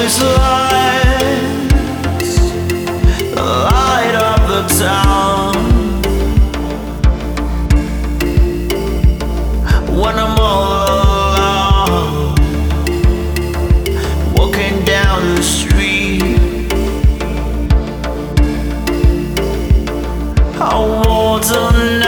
these lights light up the town. When I'm all alone, walking down the street, I want to know.